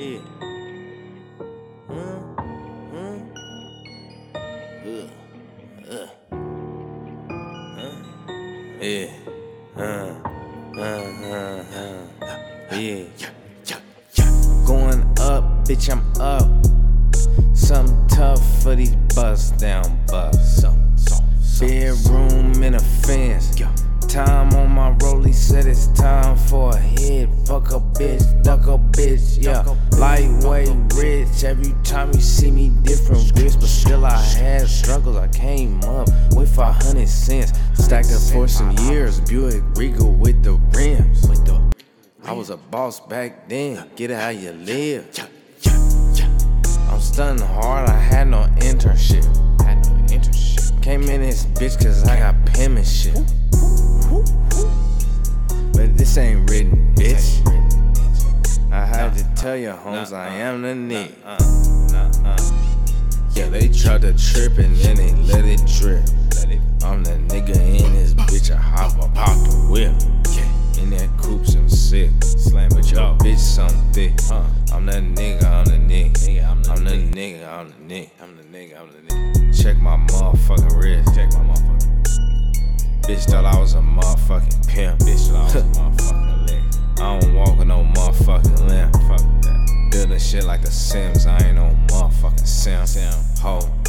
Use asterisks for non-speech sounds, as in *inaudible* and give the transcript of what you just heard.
Yeah. Huh? Huh? Ugh. Ugh. Huh? Yeah. Huh. Huh. Huh. Huh. Yeah. Going up, bitch, I'm up. Something tough for these bust down busts. Bedroom in a fence. Fuck a bitch, duck a bitch, yeah. Lightweight rich. Every time you see me, different wrist, but still I had struggles. I came up with 500 cents. Stacked up for some years. Buick Regal with the rims. I was a boss back then. Get it how you live. I'm stunning hard. I had no internship. Had no internship. Came in this bitch cause I got penmanship. This ain't written, bitch. I had to tell your homes I uh, am the nigga. Uh, uh. Yeah, they tried to trip and then they let it drip. I'm the nigga in this bitch. I hop up out the whip. In that coupe, some sick. Slam with your bitch, some thick. I'm the nigga, I'm the nigga. I'm the nigga, I'm the nigga. I'm the nigga, I'm the nigga. Check my motherfucking wrist. Check my motherfucking wrist. Bitch thought I was a motherfucking pimp. Bitch thought I was a *laughs* motherfucking leg. I don't walk with no motherfucking limp. Fuck that. Building shit like the Sims. I ain't no motherfucking Sim. Sim. Ho.